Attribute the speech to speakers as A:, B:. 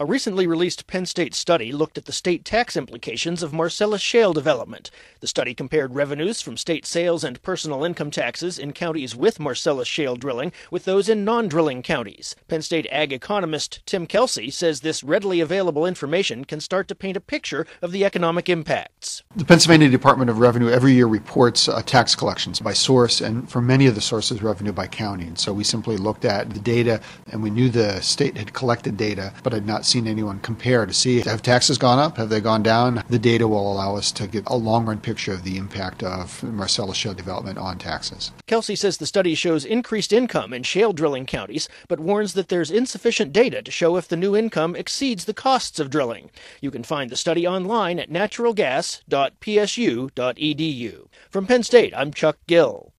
A: A recently released Penn State study looked at the state tax implications of Marcellus shale development. The study compared revenues from state sales and personal income taxes in counties with Marcellus shale drilling with those in non drilling counties. Penn State ag economist Tim Kelsey says this readily available information can start to paint a picture of the economic impacts.
B: The Pennsylvania Department of Revenue every year reports uh, tax collections by source, and for many of the sources, revenue by county. And so we simply looked at the data, and we knew the state had collected data, but had not seen anyone compare to see have taxes gone up, have they gone down. The data will allow us to get a long run picture of the impact of Marcellus shale development on taxes.
A: Kelsey says the study shows increased income in shale drilling counties, but warns that there's insufficient data to show if the new income exceeds the costs of drilling. You can find the study online at naturalgas.psu.edu. From Penn State, I'm Chuck Gill.